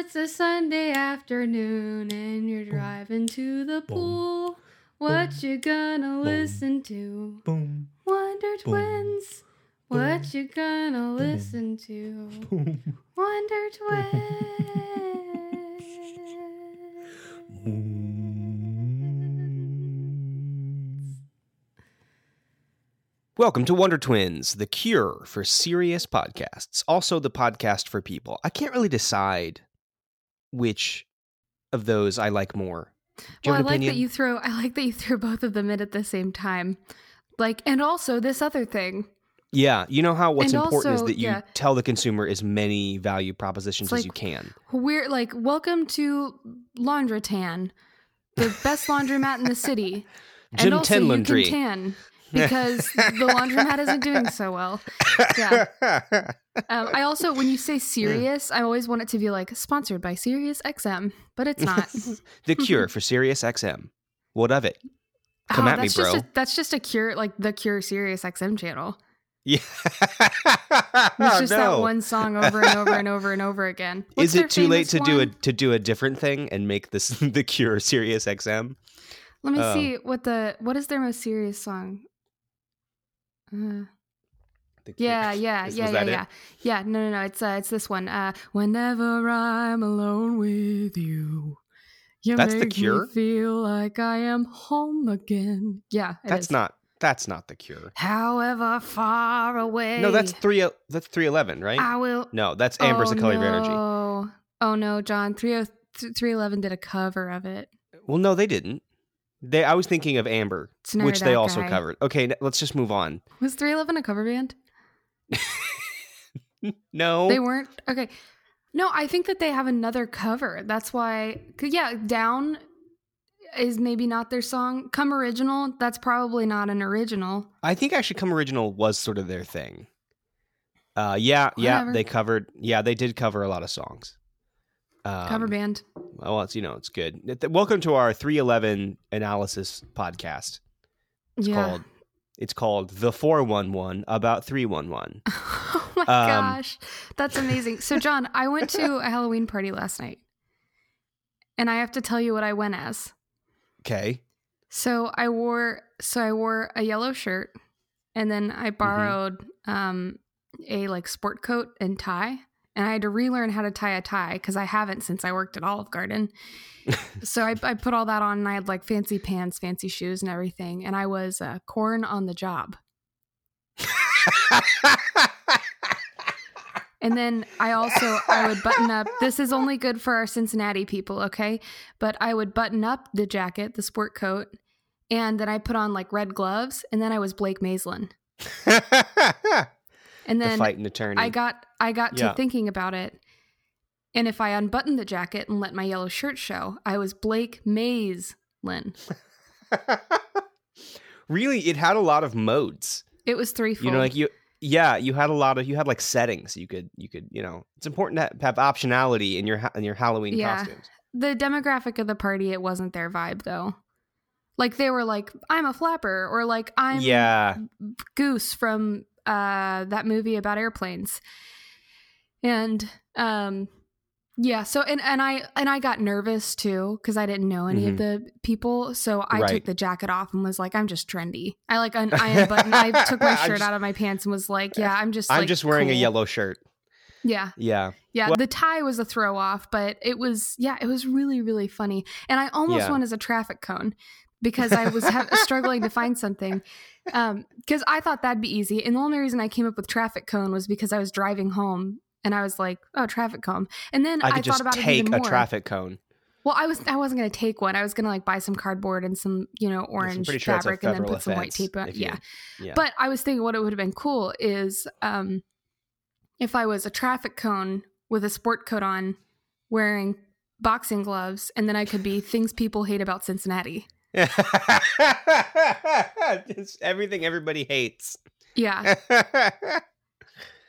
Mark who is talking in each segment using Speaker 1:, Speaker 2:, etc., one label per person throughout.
Speaker 1: it's a Sunday afternoon and you're driving to the pool. What you gonna listen to?
Speaker 2: Boom.
Speaker 1: Wonder Twins. What you gonna listen to?
Speaker 2: Boom.
Speaker 1: Wonder Twins.
Speaker 2: Welcome to Wonder Twins, the cure for serious podcasts. Also, the podcast for people. I can't really decide which of those I like more.
Speaker 1: Well, I like
Speaker 2: opinion?
Speaker 1: that you throw. I like that you threw both of them in at the same time. Like, and also this other thing.
Speaker 2: yeah, you know how what's
Speaker 1: And
Speaker 2: important
Speaker 1: also,
Speaker 2: is that you
Speaker 1: yeah.
Speaker 2: tell the consumer as many value propositions as you can.
Speaker 1: We're like, welcome to Laundrotan, the best laundromat in the city.
Speaker 2: Jim
Speaker 1: and also you can tan because the laundromat isn't doing so well. Yeah. Um, I also, when you say serious, I always want it to be like sponsored by Sirius XM, but it's not.
Speaker 2: the cure for Sirius XM. What of it? Come
Speaker 1: Oh,
Speaker 2: at me,
Speaker 1: that's just
Speaker 2: bro.
Speaker 1: a, that's just a cure, like the Cure Sirius XM channel.
Speaker 2: Yeah.
Speaker 1: It's just
Speaker 2: no.
Speaker 1: that one song over and over and over and over again. What's
Speaker 2: Is it too late to
Speaker 1: famous
Speaker 2: do a to do a different thing and make this the cure Sirius XM?
Speaker 1: Let me
Speaker 2: Oh.
Speaker 1: see what the what is their most serious song. Uh. Yeah, yeah,
Speaker 2: Is-
Speaker 1: yeah,
Speaker 2: was
Speaker 1: yeah,
Speaker 2: it?
Speaker 1: yeah, yeah. No, no, no. It's uh, it's this one. Uh, whenever I'm alone with you, you
Speaker 2: That's The
Speaker 1: make
Speaker 2: Cure?
Speaker 1: me feel like I am home again. Yeah, it
Speaker 2: That's
Speaker 1: is.
Speaker 2: not that's not the cure.
Speaker 1: However far away.
Speaker 2: No, that's three that's three eleven, right?
Speaker 1: I will.
Speaker 2: No, that's Amber's
Speaker 1: oh,
Speaker 2: the color of energy.
Speaker 1: no. Oh no, John. 30 311 did a cover of it.
Speaker 2: Well, no, they didn't. They I was thinking of Amber, which they also
Speaker 1: guy.
Speaker 2: covered. Okay, let's just move on.
Speaker 1: Was 311 a cover band?
Speaker 2: No.
Speaker 1: They weren't. Okay. No, I think that they have another cover. That's why, yeah, Down is maybe not their song. Come Original, that's probably not an original.
Speaker 2: I think actually Come Original was sort of their thing. Uh yeah, yeah,
Speaker 1: Whatever.
Speaker 2: they covered yeah, they did cover a lot of songs. Um,
Speaker 1: cover band.
Speaker 2: Well, it's you know, it's good. Welcome to our 311 analysis podcast. It's
Speaker 1: yeah.
Speaker 2: called it's called The 411 about 311.
Speaker 1: oh my
Speaker 2: Um,
Speaker 1: gosh. That's amazing. So, John, I went to a Halloween party last night. And I have to tell you what I went as.
Speaker 2: Okay.
Speaker 1: So I wore so I wore a yellow shirt and then
Speaker 2: Mm-hmm.
Speaker 1: I borrowed um a like sport coat and tie and I had to relearn how to tie a tie because I haven't since I worked at Olive Garden. so I, I put all that on and I had like fancy pants, fancy shoes and everything and I was uh, corn on the job. And then I also I would button up. This is only good for our Cincinnati people, okay? But I would button up the jacket, the sport coat, and then I put on like red gloves, and then I was Blake Maislin. And
Speaker 2: the
Speaker 1: then
Speaker 2: attorney.
Speaker 1: I got I got
Speaker 2: Yeah.
Speaker 1: to thinking about it. And if I unbuttoned the jacket and let my yellow shirt show, I was Blake Maislin.
Speaker 2: really, it had a lot of modes.
Speaker 1: It was threefold.
Speaker 2: You know, like you yeah, you had a lot of you had like settings. You could you could, you know, it's important to have optionality in your in your Halloween
Speaker 1: Yeah.
Speaker 2: costumes.
Speaker 1: the demographic of the party, it wasn't their vibe though. Like they were like, I'm a flapper, or like I'm
Speaker 2: yeah.
Speaker 1: Goose from uh that movie about airplanes. And um yeah, so and and I and I got nervous too cuz I didn't know any of the people, so I
Speaker 2: Mm-hmm. Right.
Speaker 1: took the jacket off and was like I'm just trendy. I like un- I unbuttoned I took my shirt
Speaker 2: just-
Speaker 1: out of my pants and was like, yeah, I'm just
Speaker 2: I'm
Speaker 1: like,
Speaker 2: just wearing a yellow shirt.
Speaker 1: Yeah.
Speaker 2: Yeah.
Speaker 1: Yeah,
Speaker 2: Well-
Speaker 1: the tie was a throw off, but it was yeah, it was really really funny. And I almost
Speaker 2: Yeah.
Speaker 1: went as a traffic cone because I was ha- struggling to find something. Um cuz I thought that'd be easy. And the only reason I came up with traffic cone was because I was driving home and I was like, "Oh, traffic cone." And then
Speaker 2: I
Speaker 1: I,
Speaker 2: could
Speaker 1: thought
Speaker 2: just
Speaker 1: about it
Speaker 2: take a
Speaker 1: more.
Speaker 2: traffic cone.
Speaker 1: Well, I was I wasn't going to take one. I was going to like buy some cardboard and some, you know, orange
Speaker 2: sure
Speaker 1: fabric and then put some white tape on.
Speaker 2: if you-
Speaker 1: Yeah.
Speaker 2: Yeah.
Speaker 1: But I was thinking what it would have been cool is um, if I was a traffic cone with a sport coat on, wearing boxing gloves, and then I could be things people hate about Cincinnati.
Speaker 2: Just everything everybody hates.
Speaker 1: Yeah.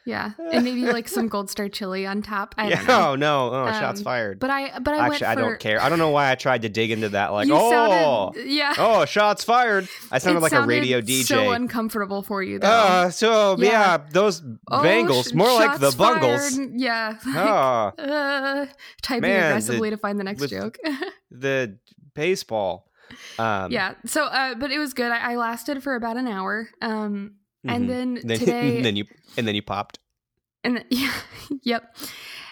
Speaker 1: Yeah, and maybe like some Gold Star chili on top. I
Speaker 2: yeah. Oh no! Oh, shots
Speaker 1: Um,
Speaker 2: fired.
Speaker 1: But I, but I
Speaker 2: Actually, I
Speaker 1: for,
Speaker 2: don't care. I don't know why I tried to dig into that. Like,
Speaker 1: you
Speaker 2: oh,
Speaker 1: sounded, yeah.
Speaker 2: oh, shots fired. I sounded
Speaker 1: It
Speaker 2: like a radio DJ.
Speaker 1: So uncomfortable for you, though.
Speaker 2: Uh, so yeah,
Speaker 1: Yeah.
Speaker 2: those
Speaker 1: Oh,
Speaker 2: bangles, more like the
Speaker 1: shots
Speaker 2: bungles.
Speaker 1: fired. Yeah.
Speaker 2: Oh,
Speaker 1: uh, typing
Speaker 2: Man,
Speaker 1: aggressively
Speaker 2: the-
Speaker 1: to find the next joke.
Speaker 2: the baseball. Um,
Speaker 1: yeah. So, uh, but it was good. I, I lasted for about an hour. Um, and then
Speaker 2: then,
Speaker 1: today,
Speaker 2: and then you and then you popped.
Speaker 1: and then, yeah, yep.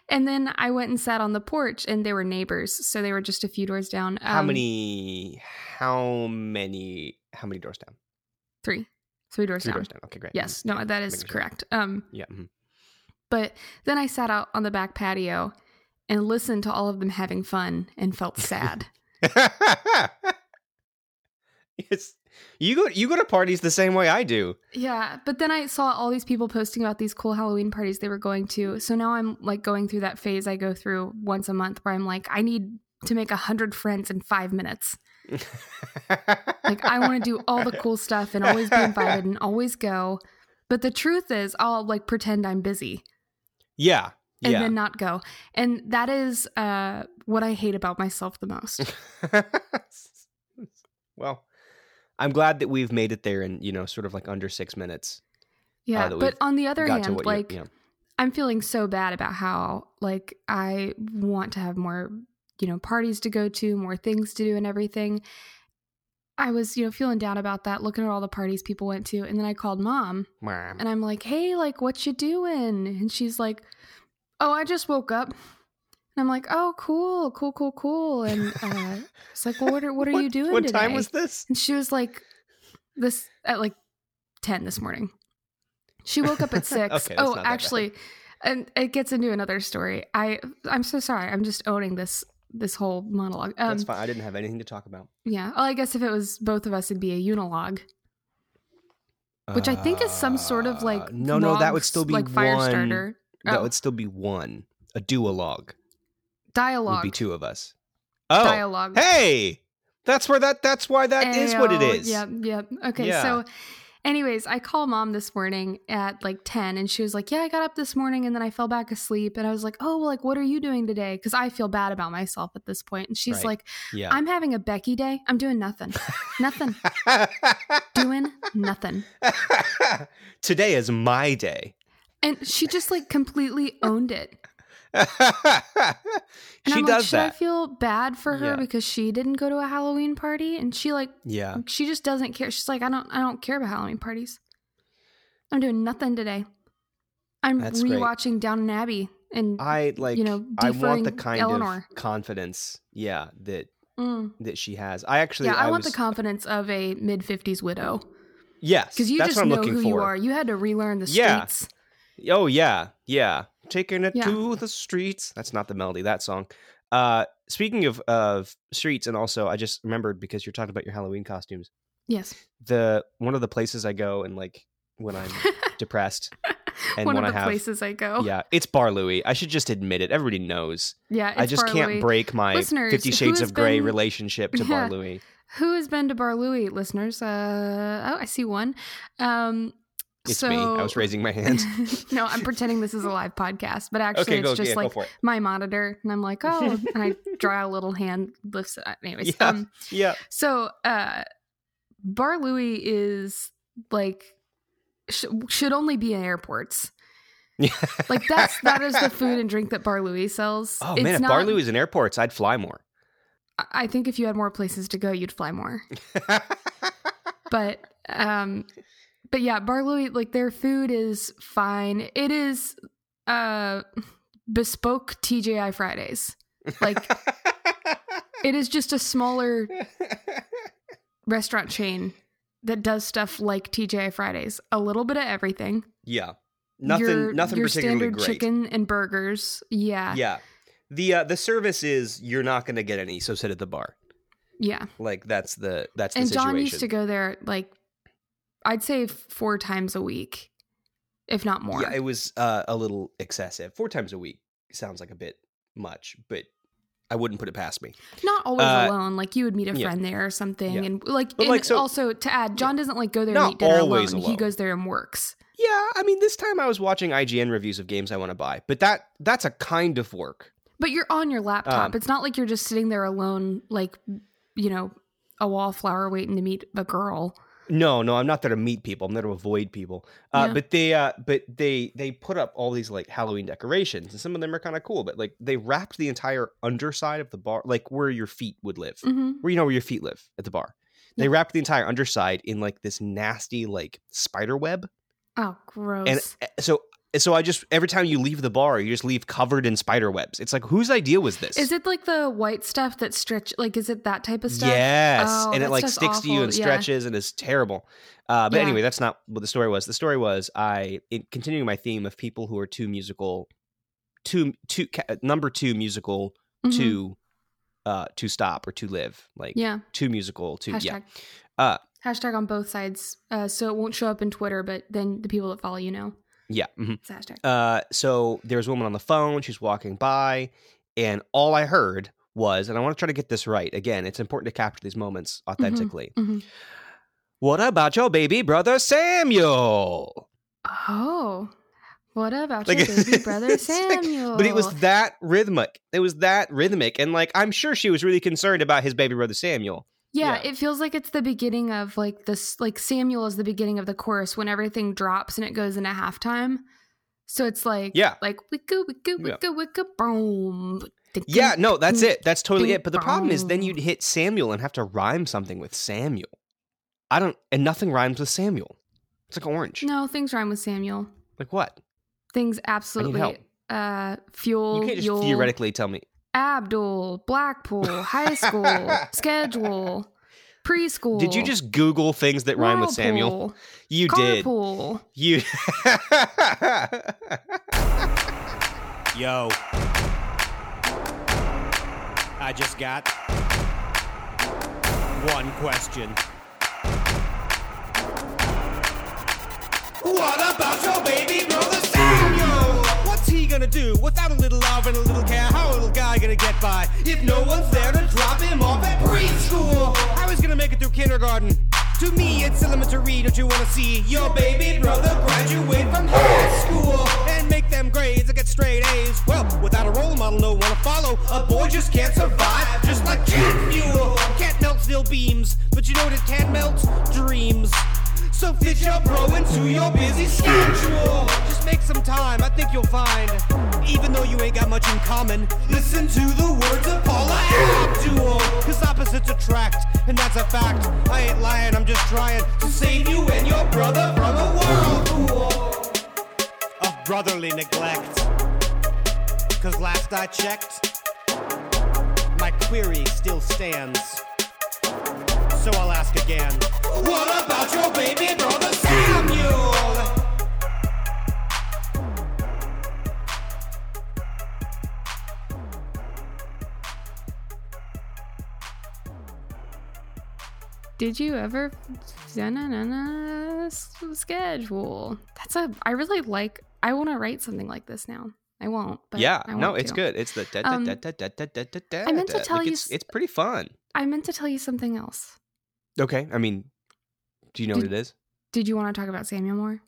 Speaker 1: And then I went and sat on the porch, and they were neighbors, so they were just a few doors down.
Speaker 2: How
Speaker 1: Um,
Speaker 2: many? How many? How many doors down?
Speaker 1: Three, three doors
Speaker 2: Three
Speaker 1: down.
Speaker 2: doors down. Okay, great.
Speaker 1: Yes, no, that is correct. Um,
Speaker 2: Yeah. mhm.
Speaker 1: but then I sat out on the back patio and listened to all of them having fun and felt sad.
Speaker 2: it's you go you go to parties the same way I do.
Speaker 1: Yeah, but then I saw all these people posting about these cool Halloween parties they were going to. So now I'm like going through that phase I go through once a month where I'm like, I need to make a hundred friends in five minutes. Like I want to do all the cool stuff and always be invited and always go. But the truth is, I'll like pretend I'm busy
Speaker 2: yeah.
Speaker 1: and
Speaker 2: Yeah.
Speaker 1: then not go. And that is uh, what I hate about myself the most.
Speaker 2: well, I'm glad that we've made it there in, you know, sort of like under 6 minutes.
Speaker 1: Uh, yeah,
Speaker 2: that
Speaker 1: but on the other hand,
Speaker 2: you-
Speaker 1: like
Speaker 2: yeah.
Speaker 1: I'm feeling so bad about how like I want to have more, you know, parties to go to, more things to do and everything. I was, you know, feeling down about that, looking at all the parties people went to, and then I called mom and I'm like, "Hey, like what you doing?" And she's like, "Oh, I just woke up." And I'm like, "Oh, cool, cool, cool, cool." And uh it's like, "Well, what are what are you doing
Speaker 2: What
Speaker 1: today?"
Speaker 2: time was this?
Speaker 1: And she was like, "This at like ten this morning." She woke up at six.
Speaker 2: Okay,
Speaker 1: oh,
Speaker 2: not that bad.
Speaker 1: actually, and it gets into another story. I I'm so sorry. I'm just owning this this whole monologue. Um,
Speaker 2: That's fine. I didn't have anything to talk about.
Speaker 1: yeah. Well, I guess if it was both of us, it'd be a unilogue, which I think is some sort of like
Speaker 2: Uh, no, no, that would still be
Speaker 1: like fire
Speaker 2: one-
Speaker 1: starter.
Speaker 2: That
Speaker 1: Oh.
Speaker 2: would still be one. A duologue would
Speaker 1: Dialogue.
Speaker 2: be two of us. Oh,
Speaker 1: Dialogue.
Speaker 2: hey, that's where that. That's why that is what it is.
Speaker 1: Yep, yep. Okay,
Speaker 2: Yeah.
Speaker 1: so anyways, I call mom this morning at like 10 and she was like, "Yeah, I got up this morning and then I fell back asleep." And I was like, "Oh, well, like what are you doing today?" cuz I feel bad about myself at this point. And she's
Speaker 2: Right.
Speaker 1: like,
Speaker 2: Yeah.
Speaker 1: "I'm having a Becky day. I'm doing nothing. nothing. Doing nothing."
Speaker 2: Today is my day.
Speaker 1: And she just like completely owned it. And
Speaker 2: she
Speaker 1: I'm like,
Speaker 2: does
Speaker 1: should I feel bad for her
Speaker 2: Yeah.
Speaker 1: because she didn't go to a Halloween party? And she like
Speaker 2: yeah.
Speaker 1: she just doesn't care. She's like, I don't I don't care about Halloween parties. I'm doing nothing today. I'm
Speaker 2: That's great.
Speaker 1: rewatching Downton Abbey and
Speaker 2: I like.
Speaker 1: you know,
Speaker 2: I want the kind
Speaker 1: Eleanor.
Speaker 2: of confidence. Yeah, that
Speaker 1: Mm.
Speaker 2: that she has. I actually.
Speaker 1: yeah, I, want
Speaker 2: was,
Speaker 1: the confidence of a mid fifties widow
Speaker 2: Yes,
Speaker 1: because you just know who
Speaker 2: for.
Speaker 1: you are. You had to relearn the
Speaker 2: Yeah.
Speaker 1: streets.
Speaker 2: Oh yeah, yeah. Taking it
Speaker 1: Yeah.
Speaker 2: to the streets. That's not the melody. That song. Uh, speaking of of streets, and also I just remembered because you're talking about your Halloween costumes.
Speaker 1: Yes,
Speaker 2: The one of the places I go and like when I'm depressed and
Speaker 1: one
Speaker 2: when
Speaker 1: of
Speaker 2: I
Speaker 1: the
Speaker 2: have
Speaker 1: places I go.
Speaker 2: yeah, it's Bar Louie. I should just admit it. Everybody knows.
Speaker 1: yeah.
Speaker 2: I just
Speaker 1: Bar
Speaker 2: can't
Speaker 1: Louie.
Speaker 2: break my
Speaker 1: Listeners,
Speaker 2: Fifty Shades of Grey
Speaker 1: been-
Speaker 2: relationship to
Speaker 1: Yeah.
Speaker 2: Bar Louie.
Speaker 1: Who has been to Bar Louie, listeners? Uh, oh, I see one. Um,
Speaker 2: It's
Speaker 1: so,
Speaker 2: me. I was raising my hand.
Speaker 1: no, I'm pretending this is a live podcast, but actually,
Speaker 2: okay,
Speaker 1: it's
Speaker 2: go,
Speaker 1: just
Speaker 2: yeah,
Speaker 1: like
Speaker 2: it.
Speaker 1: my monitor, and I'm like, oh, and I draw a little hand lifts it. Anyways,
Speaker 2: Yeah.
Speaker 1: um,
Speaker 2: Yeah.
Speaker 1: so uh, Bar Louie is like sh- should only be in airports.
Speaker 2: Yeah.
Speaker 1: Like that's that is the food and drink that Bar Louie sells.
Speaker 2: Oh
Speaker 1: It's
Speaker 2: man, if
Speaker 1: not-
Speaker 2: Bar Louie's in airports, I'd fly more.
Speaker 1: I think if you had more places to go, you'd fly more. but um but yeah bar louie like their food is fine it is uh bespoke TGI Fridays like it is just a smaller restaurant chain that does stuff like TGI Fridays a little bit of everything
Speaker 2: yeah. Nothing
Speaker 1: your,
Speaker 2: nothing
Speaker 1: your
Speaker 2: particularly
Speaker 1: standard
Speaker 2: great.
Speaker 1: chicken and burgers yeah
Speaker 2: Yeah. The uh, the service is you're not going to get any, so sit at the bar.
Speaker 1: yeah
Speaker 2: Like that's the that's the
Speaker 1: and john used to go there like i'd say four times a week if not more
Speaker 2: Yeah, it was uh, a little excessive. Four times a week sounds like a bit much, but I wouldn't put it past me.
Speaker 1: Not always
Speaker 2: Uh,
Speaker 1: alone. Like you would meet a
Speaker 2: yeah.
Speaker 1: friend there or something,
Speaker 2: Yeah.
Speaker 1: and like,
Speaker 2: But,
Speaker 1: and
Speaker 2: like, so-
Speaker 1: also to add, John doesn't like go there and eat dinner
Speaker 2: always
Speaker 1: alone. He goes there and works.
Speaker 2: Yeah, I mean, this time I was watching IGN reviews of games I want to buy, but that that's a kind of work.
Speaker 1: But you're on your laptop.
Speaker 2: Um,
Speaker 1: it's not like you're just sitting there alone, like you know, a wallflower waiting to meet a girl.
Speaker 2: No, no, I'm not there to meet people. I'm there to avoid people. Uh,
Speaker 1: Yeah.
Speaker 2: But they, uh, but they, they put up all these like Halloween decorations, and some of them are kind of cool. But like they wrapped the entire underside of the bar, like where your feet would live,
Speaker 1: hmm
Speaker 2: where you know where your feet live at the bar. They
Speaker 1: Yeah.
Speaker 2: wrapped the entire underside in like this nasty like spider web,
Speaker 1: Oh, gross.
Speaker 2: and so so I just every time you leave the bar, you just leave covered in spider webs. It's like whose idea was this?
Speaker 1: is it like the white stuff that stretch? Like, is it that type of stuff?
Speaker 2: Yes,
Speaker 1: Oh,
Speaker 2: and it like sticks to you
Speaker 1: awful.
Speaker 2: and
Speaker 1: Yeah.
Speaker 2: stretches and is terrible. Uh, but
Speaker 1: Yeah.
Speaker 2: anyway, that's not what the story was. The story was I it, continuing my theme of people who are too musical, too too number two musical
Speaker 1: Mhm.
Speaker 2: to uh to stop or to live like
Speaker 1: Yeah.
Speaker 2: too musical to
Speaker 1: Hashtag.
Speaker 2: yeah uh
Speaker 1: Hashtag on both sides. Uh, so it won't show up in Twitter, but then the people that follow you know.
Speaker 2: Yeah. mhm.
Speaker 1: It's hashtag.
Speaker 2: Uh, so there's a woman on the phone. She's walking by, and all I heard was, and I want to try to get this right. Again, it's important to capture these moments authentically.
Speaker 1: Mhm.
Speaker 2: What about your baby brother Samuel?
Speaker 1: Oh. What about
Speaker 2: Like,
Speaker 1: your baby brother
Speaker 2: it's like-
Speaker 1: Samuel?
Speaker 2: But it was that rhythmic. It was that rhythmic, and like I'm sure she was really concerned about his baby brother Samuel.
Speaker 1: Yeah,
Speaker 2: Yeah.
Speaker 1: it feels like it's the beginning of like this like Samuel is the beginning of the chorus when everything drops and it goes into halftime. So it's like
Speaker 2: Yeah.
Speaker 1: like wicka wicka
Speaker 2: Yeah.
Speaker 1: wicka wicka boom.
Speaker 2: Yeah, no, that's it. That's totally it. But the problem is, then you'd hit Samuel and have to rhyme something with Samuel. I don't, and nothing rhymes with Samuel. It's like orange.
Speaker 1: No, things rhyme with Samuel.
Speaker 2: Like what?
Speaker 1: Things absolutely
Speaker 2: help.
Speaker 1: uh fuel
Speaker 2: You can't just
Speaker 1: Yule,
Speaker 2: theoretically tell me.
Speaker 1: Abdul, Blackpool, high school, schedule, preschool.
Speaker 2: Did you just Google things that rhyme with Samuel?
Speaker 1: Whirlpool,
Speaker 2: You did.
Speaker 1: Carpool.
Speaker 2: You.
Speaker 3: Yo. I just got one question. What about your baby brother Samuel? What's he gonna do without a little love and a little care? How a little guy gonna get by if no one's there to drop him off at preschool? I was gonna make it through kindergarten. To me, it's elementary. Don't you wanna see your baby brother graduate from high school and make them grades and get straight A's? Well, without a role model, no one to follow. A boy just can't survive, just like jet fuel. Can't melt steel beams, but you know what it can melt? Dreams. So fit your bro into your busy schedule. Just make some time, I think you'll find. Even though you ain't got much in common, listen to the words of Paula Abdul. Cause opposites attract, and that's a fact. I ain't lying, I'm just trying to save you and your brother from a whirlpool of brotherly neglect. Cause last I checked, my query still stands. So I'll ask again. What about your baby brother Samuel?
Speaker 1: Did you ever schedule? That's a. I really like. I want to write something like this now. I won't. But
Speaker 2: yeah,
Speaker 1: I
Speaker 2: no, it's
Speaker 1: to.
Speaker 2: good. It's the da da
Speaker 1: Um,
Speaker 2: da da da da da da da.
Speaker 1: I meant to tell
Speaker 2: Like,
Speaker 1: you
Speaker 2: It's, it's pretty fun.
Speaker 1: I meant to tell you something else.
Speaker 2: Okay, I mean, do you know
Speaker 1: Did-
Speaker 2: what it is?
Speaker 1: Did you want to talk about Samuel more?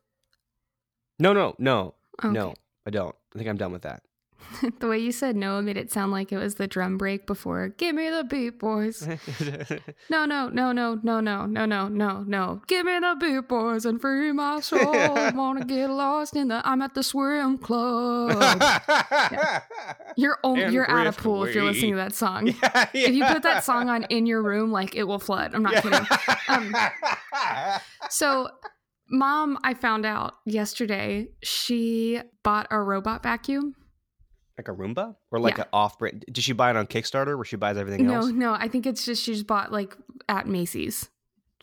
Speaker 2: No, no, no, oh,
Speaker 1: Okay.
Speaker 2: no. I don't. I think I'm done with that.
Speaker 1: the way you said no made it sound like it was the drum break before. Give me the beat, boys. No, no, no, no, no, no, no, no, no, no. Give me the beat, boys, and free my soul. Wanna get lost in the. I'm at the swim club. You're only, you're out of pool if you're listening to that song.
Speaker 2: Yeah,
Speaker 1: If you put that song on in your room, like it will flood. I'm not kidding. Um, So, mom, I found out yesterday she bought a robot vacuum.
Speaker 2: Like a Roomba or like
Speaker 1: Yeah.
Speaker 2: an off-brand? Did she buy it on Kickstarter where she buys everything
Speaker 1: No,
Speaker 2: else?
Speaker 1: no, no. I think it's just she's bought like at Macy's.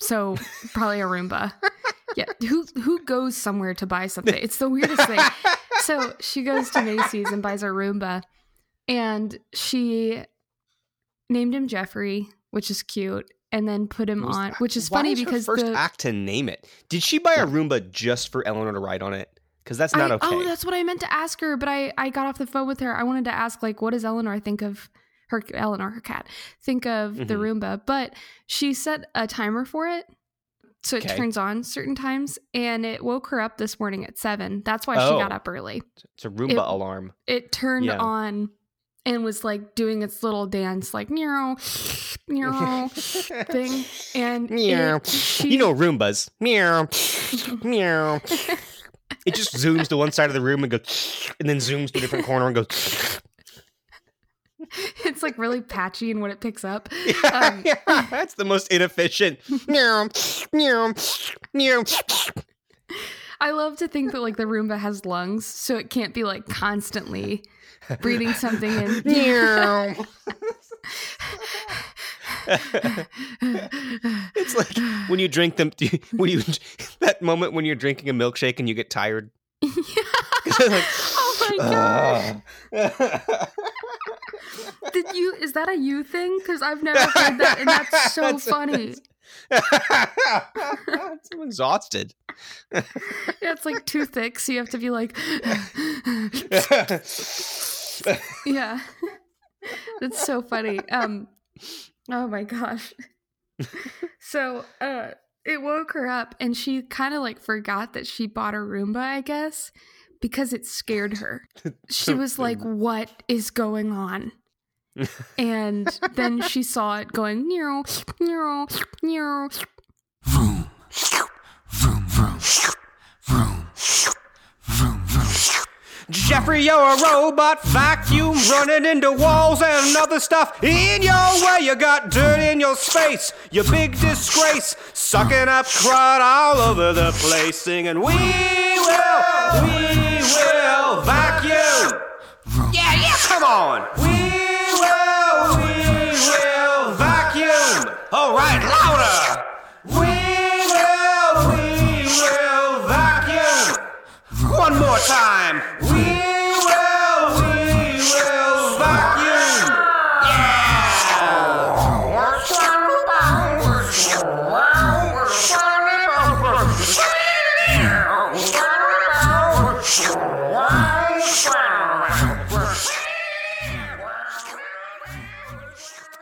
Speaker 1: So probably a Roomba. yeah, who who goes somewhere to buy something? It's the weirdest thing. So she goes to Macy's and buys a Roomba, and she named him Jeffrey, which is cute, and then put him on,
Speaker 2: that-
Speaker 1: which is
Speaker 2: why
Speaker 1: funny
Speaker 2: is her
Speaker 1: because
Speaker 2: first
Speaker 1: the
Speaker 2: act to name it. Did she buy a Roomba just for Eleanor to ride on it? Because that's not
Speaker 1: I,
Speaker 2: okay.
Speaker 1: Oh, that's what I meant to ask her, but I I got off the phone with her. I wanted to ask like, what does Eleanor think of her Eleanor, her cat, think of the
Speaker 2: Mhm.
Speaker 1: Roomba? But she set a timer for it, so it
Speaker 2: Okay.
Speaker 1: turns on certain times. And it woke her up this morning at seven. That's why she
Speaker 2: Oh.
Speaker 1: got up early.
Speaker 2: It's a Roomba
Speaker 1: It-
Speaker 2: alarm.
Speaker 1: It turned
Speaker 2: Yeah.
Speaker 1: on and was like doing its little dance, like meow, meow thing. And
Speaker 2: Meow.
Speaker 1: it- she-
Speaker 2: You know Roombas. Meow. Meow. It just zooms to one side of the room and goes, and then zooms to a different corner and goes.
Speaker 1: it's like really patchy in what it picks up. Um,
Speaker 2: yeah, that's the most inefficient. Meow. Meow. Meow.
Speaker 1: I love to think that like the Roomba has lungs, so it can't be like constantly breathing something in.
Speaker 2: Meow. it's like when you drink them. When you that moment when you're drinking a milkshake and you get tired. like,
Speaker 1: oh my god! Did you? Is that a you thing? Because I've never heard that, and that's so
Speaker 2: That's-
Speaker 1: funny.
Speaker 2: I'm so exhausted.
Speaker 1: Yeah, it's like too thick, so you have to be like, yeah. That's so funny. Um, oh my gosh. So, uh, it woke her up, and she kind of like forgot that she bought a Roomba, I guess, because it scared her. She was like, "What is going on?" And then she saw it going meow.
Speaker 4: Vroom. Vroom, vroom. Vroom. Vroom, vroom.
Speaker 3: Jeffrey, you're a robot vacuum running into walls and other stuff in your way. You got dirt in your space, you big disgrace, sucking up crud all over the place, singing, We will, we will vacuum. Yeah, yeah, come on. We will, we will vacuum. All right, One more time. We will, we will vacuum.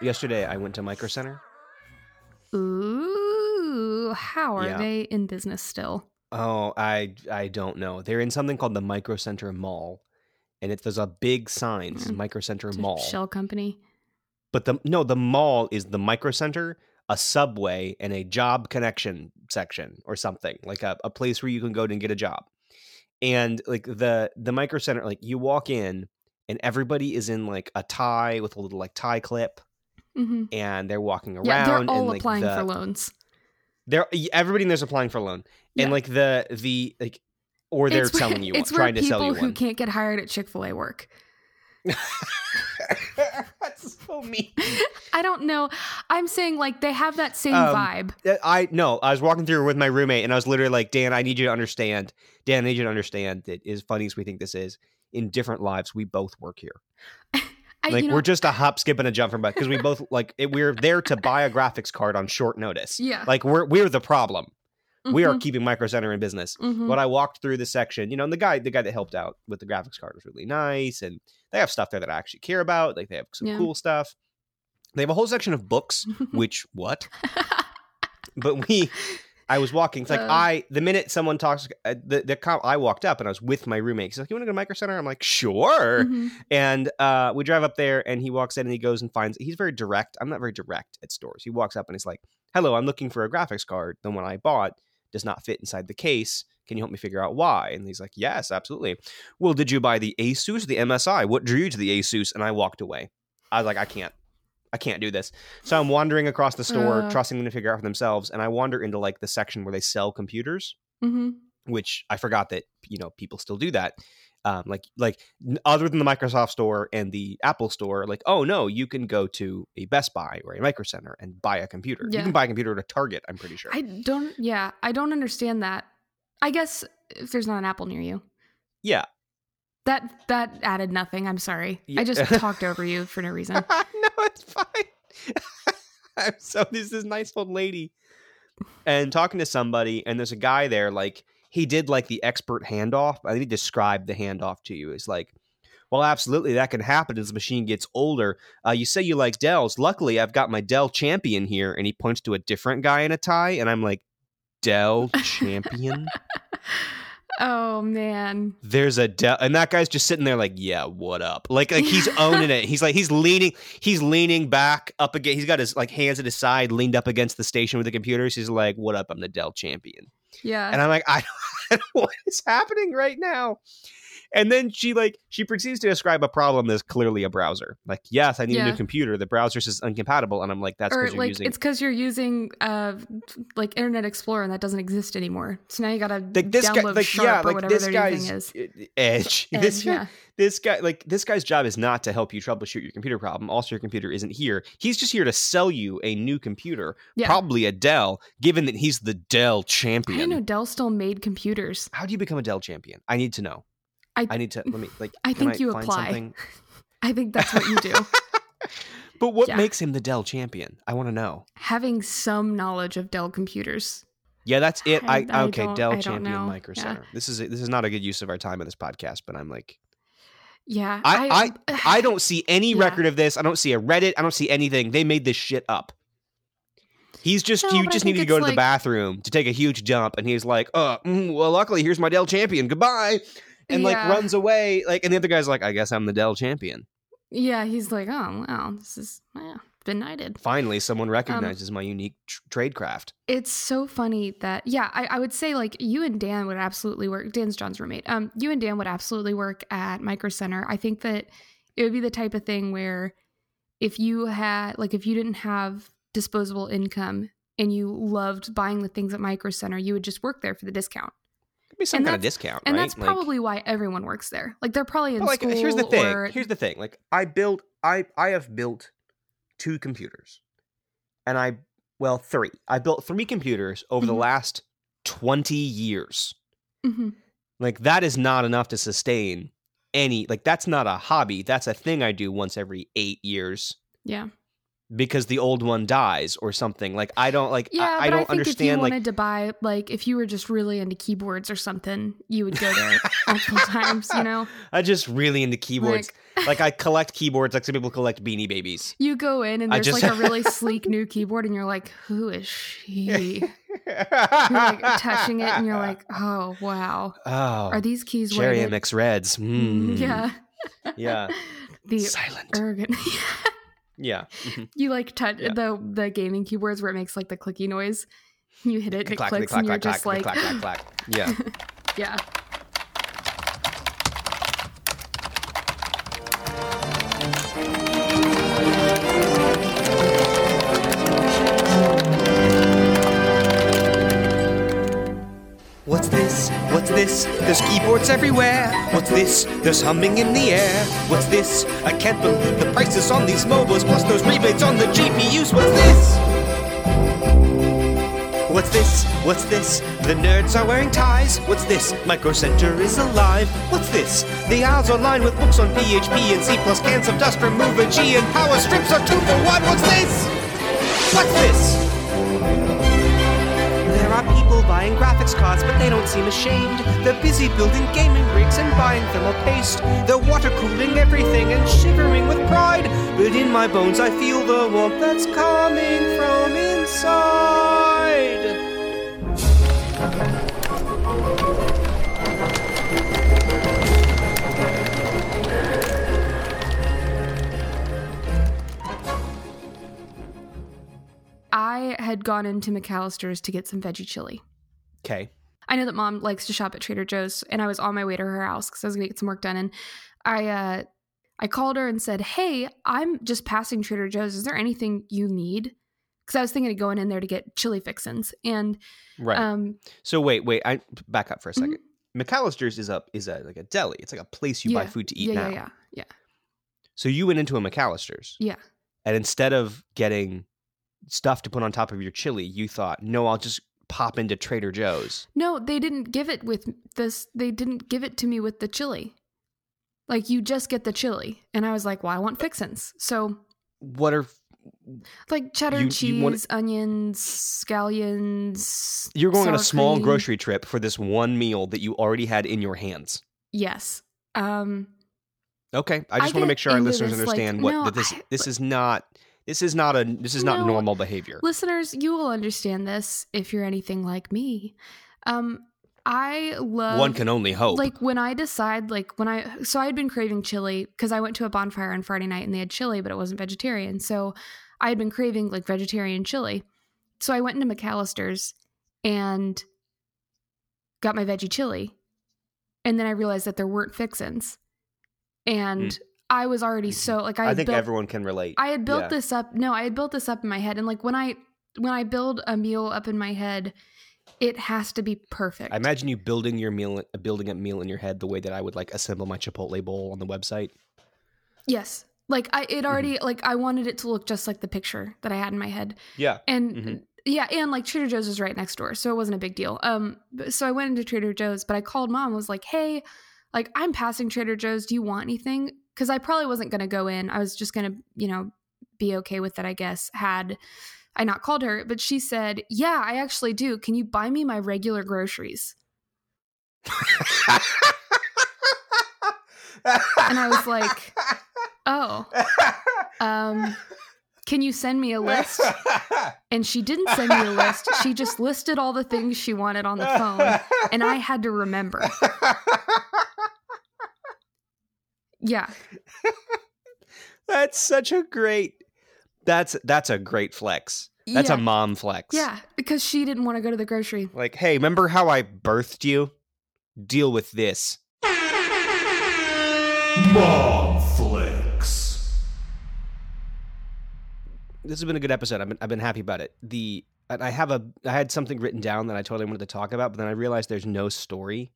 Speaker 2: Yesterday, I went to Micro Center.
Speaker 1: Ooh, how are
Speaker 2: Yeah.
Speaker 1: they in business still?
Speaker 2: Oh, I I don't know. They're in something called the Micro Center Mall, and it there's a big sign says
Speaker 1: Mm.
Speaker 2: Micro Center
Speaker 1: It's a
Speaker 2: Mall.
Speaker 1: Shell company.
Speaker 2: But the no, the mall is the Micro Center, a subway, and a job connection section or something like a, a place where you can go and get a job. And like the the Micro Center, like you walk in and everybody is in like a tie with a little like tie clip,
Speaker 1: hmm
Speaker 2: and they're walking around.
Speaker 1: Yeah, they're
Speaker 2: and,
Speaker 1: all
Speaker 2: like,
Speaker 1: applying
Speaker 2: the-
Speaker 1: for loans.
Speaker 2: They're everybody in there's applying for a loan, and like the the like, or they're
Speaker 1: It's where-
Speaker 2: you
Speaker 1: It's
Speaker 2: trying to sell you
Speaker 1: who
Speaker 2: one.
Speaker 1: can't get hired at Chick Fil A work.
Speaker 2: That's so mean.
Speaker 1: I don't know. I'm saying like they have that same
Speaker 2: Um,
Speaker 1: vibe.
Speaker 2: Uh, I no, I was walking through with my roommate, and I was literally like, Dan, I need you to understand. Dan, I need you to understand that as funny as we think this is, in different lives, we both work here.
Speaker 1: I,
Speaker 2: Like
Speaker 1: you know,
Speaker 2: we're just a hop, skip, and a jump from because we both like it, we're there to buy a graphics card on short notice.
Speaker 1: yeah.
Speaker 2: Like we're we're the problem. We are
Speaker 1: Mhm,
Speaker 2: keeping Micro Center in business.
Speaker 1: mhm.
Speaker 2: But I walked through the section, you know, and the guy, the guy that helped out with the graphics card was really nice, and they have stuff there that I actually care about. Like they have some
Speaker 1: Yeah.
Speaker 2: cool stuff. They have a whole section of books, which what? But we, I was walking. It's like
Speaker 1: Uh.
Speaker 2: I, the minute someone talks, uh, the the com- I walked up and I was with my roommate. He's like, "You want to go to Micro Center?" I'm like, "Sure."
Speaker 1: Mhm.
Speaker 2: And uh, we drive up there, and he walks in and he goes and finds. He's very direct. I'm not very direct at stores. He walks up and he's like, "Hello, I'm looking for a graphics card. The one I bought does not fit inside the case. Can you help me figure out why?" And he's like, "Yes, absolutely." Well, did you buy the Asus or the MSI? What drew you to the Asus? And I walked away. I was like, "I can't." I can't do this. So I'm wandering across the store,
Speaker 1: Uh.
Speaker 2: trusting them to figure out for themselves. And I wander into like the section where they sell computers
Speaker 1: Mhm.
Speaker 2: which I forgot that you know people still do that. Um, like like other than the Microsoft Store and the Apple Store, like oh no, you can go to a Best Buy or a Micro Center and buy a computer. You can buy a computer at a Target. I'm pretty sure.
Speaker 1: I don't. Yeah, I don't understand that. I guess if there's not an Apple near you,
Speaker 2: yeah.
Speaker 1: that that added nothing. I'm sorry.
Speaker 2: Yeah.
Speaker 1: I just talked over you for no reason.
Speaker 2: no, it's fine. I'm so this this nice old lady and talking to somebody, and there's a guy there, like he did like the expert handoff. I think he described the handoff to you. It's like, well, absolutely, that can happen as the machine gets older. Uh, you say you like Dells. Luckily, I've got my Dell Champion here, and he points to a different guy in a tie, and I'm like, Dell champion.
Speaker 1: Oh man.
Speaker 2: There's a Dell, and that guy's just sitting there like, yeah, what up? Like, like he's owning it. He's like, he's leaning, he's leaning back up again. He's got his like hands at his side, leaned up against the station with the computers. He's like, what up? I'm the Dell champion.
Speaker 1: Yeah.
Speaker 2: And I'm like, I don't, I don't know what is happening right now. And then she like she proceeds to describe a problem that's clearly a browser. Like, yes, I need a new computer. The browser is incompatible, and I'm like, that's because you're
Speaker 1: like
Speaker 2: using
Speaker 1: it's because you're using uh like Internet Explorer and that doesn't exist anymore. So now you gotta
Speaker 2: like this guy,
Speaker 1: download
Speaker 2: like
Speaker 1: Sharp
Speaker 2: yeah,
Speaker 1: or
Speaker 2: like
Speaker 1: whatever
Speaker 2: this guy's
Speaker 1: thing is.
Speaker 2: edge.
Speaker 1: And,
Speaker 2: this guy,
Speaker 1: yeah.
Speaker 2: this guy, like this guy's job is not to help you troubleshoot your computer problem. Also, your computer isn't here. He's just here to sell you a new computer,
Speaker 1: Yeah.
Speaker 2: probably a Dell. Given that he's the Dell champion,
Speaker 1: didn't know Dell still made computers.
Speaker 2: how do you become a Dell champion? I need to know.
Speaker 1: I-
Speaker 2: I need to let me like.
Speaker 1: I think you
Speaker 2: find
Speaker 1: apply.
Speaker 2: something?
Speaker 1: I think that's what you do.
Speaker 2: But what
Speaker 1: Yeah.
Speaker 2: makes him the Dell champion? I want to know.
Speaker 1: Having some knowledge of Dell computers.
Speaker 2: Yeah, that's it. I,
Speaker 1: I- I
Speaker 2: okay, Dell
Speaker 1: I
Speaker 2: champion. Micro
Speaker 1: Yeah.
Speaker 2: Center. This is this is not a good use of our time in this podcast, but I'm like
Speaker 1: Yeah.
Speaker 2: I I, I don't see any
Speaker 1: Yeah.
Speaker 2: record of this. I don't see a Reddit. I don't see anything. They made this shit up. He's just
Speaker 1: No,
Speaker 2: you just needed to go
Speaker 1: it's
Speaker 2: to the bathroom to take a huge dump, and he's like, "Oh, well, luckily here's my Dell champion. Goodbye," and like runs away. Like, and the other guy's like, "I guess I'm the Dell champion."
Speaker 1: Yeah, he's like, oh wow, this is yeah, benighted.
Speaker 2: Finally,
Speaker 1: Um,
Speaker 2: someone recognizes my unique tr- tradecraft.
Speaker 1: It's so funny that yeah, I, I would say like you and Dan would absolutely work. Dan's John's roommate. Um, you and Dan would absolutely work at Micro Center. I think that it would be the type of thing where if you had like if you didn't have disposable income and you loved buying the things at Micro Center, you would just work there for the discount.
Speaker 2: Be some
Speaker 1: And
Speaker 2: kind of
Speaker 1: that's-
Speaker 2: discount,
Speaker 1: And
Speaker 2: right?
Speaker 1: that's
Speaker 2: Like-
Speaker 1: probably why everyone works there. Like they're probably in
Speaker 2: like
Speaker 1: school
Speaker 2: here's the thing
Speaker 1: or
Speaker 2: here's the thing like i built i i have built two computers and i well three i built three computers over the
Speaker 1: Mhm.
Speaker 2: last 20 years
Speaker 1: Mhm.
Speaker 2: like that is not enough to sustain any like that's not a hobby that's a thing i do once every eight years
Speaker 1: yeah.
Speaker 2: Because the old one dies or something like i don't like
Speaker 1: Yeah,
Speaker 2: I, I
Speaker 1: but I,
Speaker 2: don't
Speaker 1: think if you
Speaker 2: understand like
Speaker 1: wanted to buy, like, if you were just really into keyboards or something, you would go there multiple times. You know,
Speaker 2: i'm just really into keyboards
Speaker 1: Like-
Speaker 2: like i collect keyboards like some people collect beanie babies
Speaker 1: you go in and there's
Speaker 2: just-
Speaker 1: like a really sleek new keyboard, and you're like, "Who is she?" You're like touching it, and you're like, "Oh wow,
Speaker 2: oh
Speaker 1: are these keys
Speaker 2: Cherry
Speaker 1: weighted?"
Speaker 2: MX Reds. Mm.
Speaker 1: Yeah,
Speaker 2: Yeah.
Speaker 1: the
Speaker 2: Silent.
Speaker 1: ergon.
Speaker 2: Yeah. Mhm.
Speaker 1: you like touch
Speaker 2: Yeah.
Speaker 1: the the gaming keyboards where it makes like the clicky noise. You hit it, and it clicks, and you're just
Speaker 2: clack,
Speaker 1: like,
Speaker 2: clack, clack, clack. Yeah.
Speaker 1: yeah.
Speaker 3: There's keyboards everywhere. What's this? There's humming in the air. What's this? I can't believe the prices on these mobiles, plus those rebates on the GPUs. What's this? What's this? What's this? The nerds are wearing ties. What's this? Micro Center is alive. What's this? The aisles are lined with books on PHP and C plus cans of dust remover G and power strips are two for one. What's this? What's this? Buying graphics cards, but they don't seem ashamed. They're busy building gaming rigs and buying thermal paste. They're water cooling everything and shivering with pride. But in my bones, I feel the warmth that's coming from inside.
Speaker 1: I had gone into McAllister's to get some veggie chili.
Speaker 2: Okay.
Speaker 1: I know that mom likes to shop at Trader Joe's, and I was on my way to her house because I was gonna get some work done. And I, uh, I called her and said, "Hey, I'm just passing Trader Joe's. Is there anything you need?" Because I was thinking of going in there to get chili fixins. And
Speaker 2: Right.
Speaker 1: um,
Speaker 2: so wait, wait. I back up for a
Speaker 1: Mhm.
Speaker 2: 2nd McAllister's is a is a like a deli. It's like a place you
Speaker 1: yeah,
Speaker 2: buy food to eat
Speaker 1: yeah,
Speaker 2: now.
Speaker 1: yeah, yeah, yeah,
Speaker 2: So you went into a McAllister's.
Speaker 1: yeah.
Speaker 2: And instead of getting stuff to put on top of your chili, you thought, no, I'll just pop into Trader Joe's.
Speaker 1: No, they didn't give it with this. They didn't give it to me with the chili. Like you just get the chili, and I was like, "Well, I want fixins." So
Speaker 2: What are
Speaker 1: like cheddar
Speaker 2: You-
Speaker 1: cheese,
Speaker 2: you want-
Speaker 1: onions, scallions.
Speaker 2: you're going on a small
Speaker 1: cream.
Speaker 2: grocery trip for this one meal that you already had in your hands.
Speaker 1: Yes. Um.
Speaker 2: Okay, I
Speaker 1: I
Speaker 2: just want to make sure our listeners
Speaker 1: this, like,
Speaker 2: understand what
Speaker 1: no,
Speaker 2: that this
Speaker 1: I-
Speaker 2: this is not This is not a this is not
Speaker 1: No.
Speaker 2: normal behavior.
Speaker 1: Listeners, you will understand this if you're anything like me. Um, I love
Speaker 2: One can only hope.
Speaker 1: like when I decide like when I so I had been craving chili because I went to a bonfire on Friday night and they had chili, but it wasn't vegetarian. So I had been craving like vegetarian chili. So I went into McAllister's and got my veggie chili. And then I realized that there weren't fixins. And I was already so like I.
Speaker 2: I think
Speaker 1: built,
Speaker 2: everyone can relate.
Speaker 1: I had built
Speaker 2: Yeah.
Speaker 1: this up. No, I had built this up in my head, and like when I when I build a meal up in my head, it has to be perfect.
Speaker 2: I imagine you building your meal, building a meal in your head the way that I would like assemble my Chipotle bowl on the website.
Speaker 1: yes, like I
Speaker 2: Mm-hmm.
Speaker 1: it already like I wanted it to look just like the picture that I had in my head,
Speaker 2: Yeah,
Speaker 1: and
Speaker 2: Mhm.
Speaker 1: yeah, and like Trader Joe's was right next door, so it wasn't a big deal. Um, so I went into Trader Joe's, but I called mom, was like, hey, like I'm passing Trader Joe's. Do you want anything? Because I probably wasn't gonna go in. I was just gonna, you know, be okay with it. I guess had. I not called her, but she said, "Yeah, I actually do. Can you buy me my regular groceries?" And I was like, "Oh, um, can you send me a list?" And she didn't send me a list. She just listed all the things she wanted on the phone, and I had to remember. Yeah,
Speaker 2: that's such a great. That's that's a great flex. That's
Speaker 1: yeah,
Speaker 2: a mom flex.
Speaker 1: yeah, because she didn't want to go to the grocery.
Speaker 2: Like, hey, remember how I birthed you? Deal with this.
Speaker 4: Mom Flicks.
Speaker 2: This has been a good episode. I've been I've been happy about it. The I have a I had something written down that I totally wanted to talk about, but then I realized there's no story.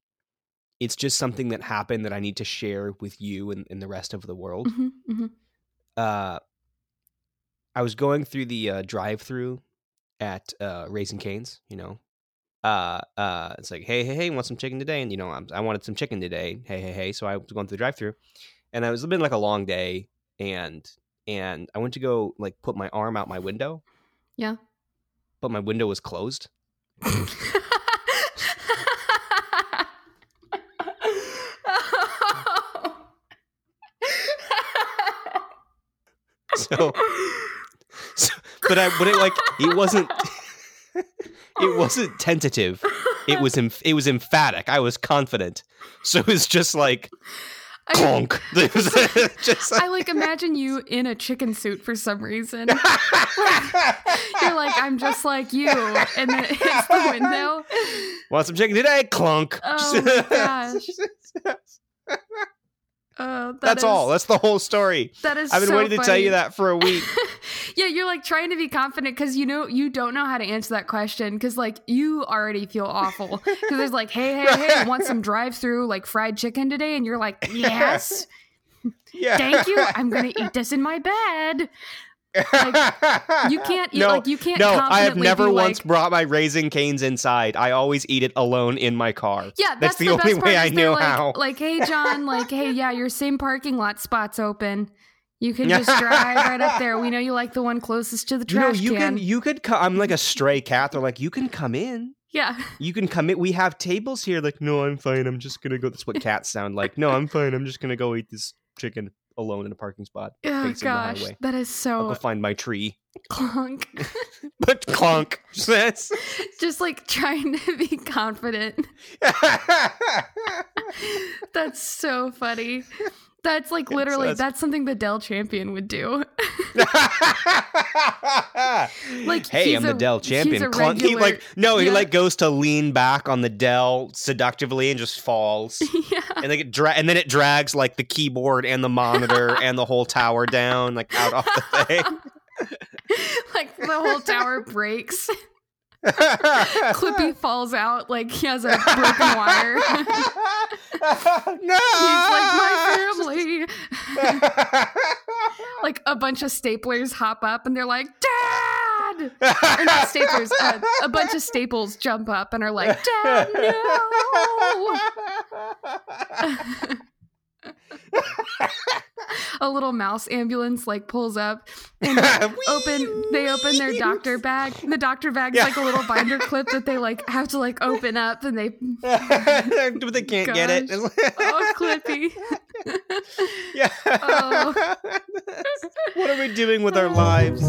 Speaker 2: It's just something that happened that I need to share with you and, and the rest of the world.
Speaker 1: hmm hmm
Speaker 2: uh, I was going through the uh, drive-through at uh, Raising Canes. You know, uh, uh, it's like, hey, hey, hey, want some chicken today? And you know, I'm, I wanted some chicken today. Hey, hey, hey. So I was going through the drive-through, and it was been like a long day, and and I went to go like put my arm out my window,
Speaker 1: Yeah.
Speaker 2: but my window was closed. So, so but I, but it like it wasn't. It wasn't tentative. It was emph- it was emphatic. I was confident. So it was just like
Speaker 1: I,
Speaker 2: clonk. It was just
Speaker 1: I like imagine you in a chicken suit for some reason. You're like, I'm just like you, and then it hits the window.
Speaker 2: Want some chicken today? Clunk.
Speaker 1: Oh my gosh. Oh, that
Speaker 2: That's
Speaker 1: is-
Speaker 2: all. That's the whole story.
Speaker 1: That is.
Speaker 2: I've been
Speaker 1: so
Speaker 2: waiting to tell you that for a week.
Speaker 1: yeah, you're like trying to be confident because you know you don't know how to answer that question because like you already feel awful because there's like, hey, hey, hey, want some drive-through like fried chicken today? And you're like, yes,
Speaker 2: Yeah.
Speaker 1: thank you. I'm gonna eat this in my bed. You can't eat
Speaker 2: no,
Speaker 1: like you can't.
Speaker 2: no, I have never once
Speaker 1: like-
Speaker 2: brought my raising canes inside. I always eat it alone in my car.
Speaker 1: Yeah,
Speaker 2: that's,
Speaker 1: that's,
Speaker 2: the, only
Speaker 1: best
Speaker 2: way I know
Speaker 1: like,
Speaker 2: how.
Speaker 1: Like, hey, John, like, hey, yeah, your same parking lot spot's open. You can just drive right up there. We know you like the one closest to the
Speaker 2: you know,
Speaker 1: trash
Speaker 2: you
Speaker 1: can.
Speaker 2: can you could come. I'm like a stray cat. They're like, you can come in.
Speaker 1: yeah,
Speaker 2: You can come in. We have tables here. Like, no, I'm fine. I'm just gonna go. That's what cats sound like. No, I'm fine. I'm just gonna go eat this chicken alone in a parking spot.
Speaker 1: oh
Speaker 2: facing the
Speaker 1: gosh,
Speaker 2: highway.
Speaker 1: that is
Speaker 2: I'll go
Speaker 1: so
Speaker 2: find my tree.
Speaker 1: clunk.
Speaker 2: But clonk. That's-
Speaker 1: just like trying to be confident. That's so funny. That's like literally
Speaker 2: that's-
Speaker 1: that's something the Dell champion would do. Like,
Speaker 2: hey, I'm the
Speaker 1: a-
Speaker 2: Dell
Speaker 1: he's
Speaker 2: champion.
Speaker 1: a
Speaker 2: Clunk. He like no, he like goes to lean back on the Dell seductively and just falls.
Speaker 1: yeah.
Speaker 2: and like it dra- and then it drags like the keyboard and the monitor and the whole tower down like out off the thing.
Speaker 1: like the whole tower breaks. Clippy falls out like he has a broken wire.
Speaker 2: no,
Speaker 1: He's like my family. like a bunch of staplers hop up and they're like, "Dad!" Or not staplers. Uh, a bunch of staples jump up and are like, "Dad, no!" a little mouse ambulance like pulls up and open they open their doctor bag the doctor bag's
Speaker 2: Yeah.
Speaker 1: like a little binder clip that they like have to like open up and they
Speaker 2: but they can't get it.
Speaker 1: oh clippy
Speaker 2: yeah.
Speaker 1: Oh.
Speaker 2: what are we doing with our lives?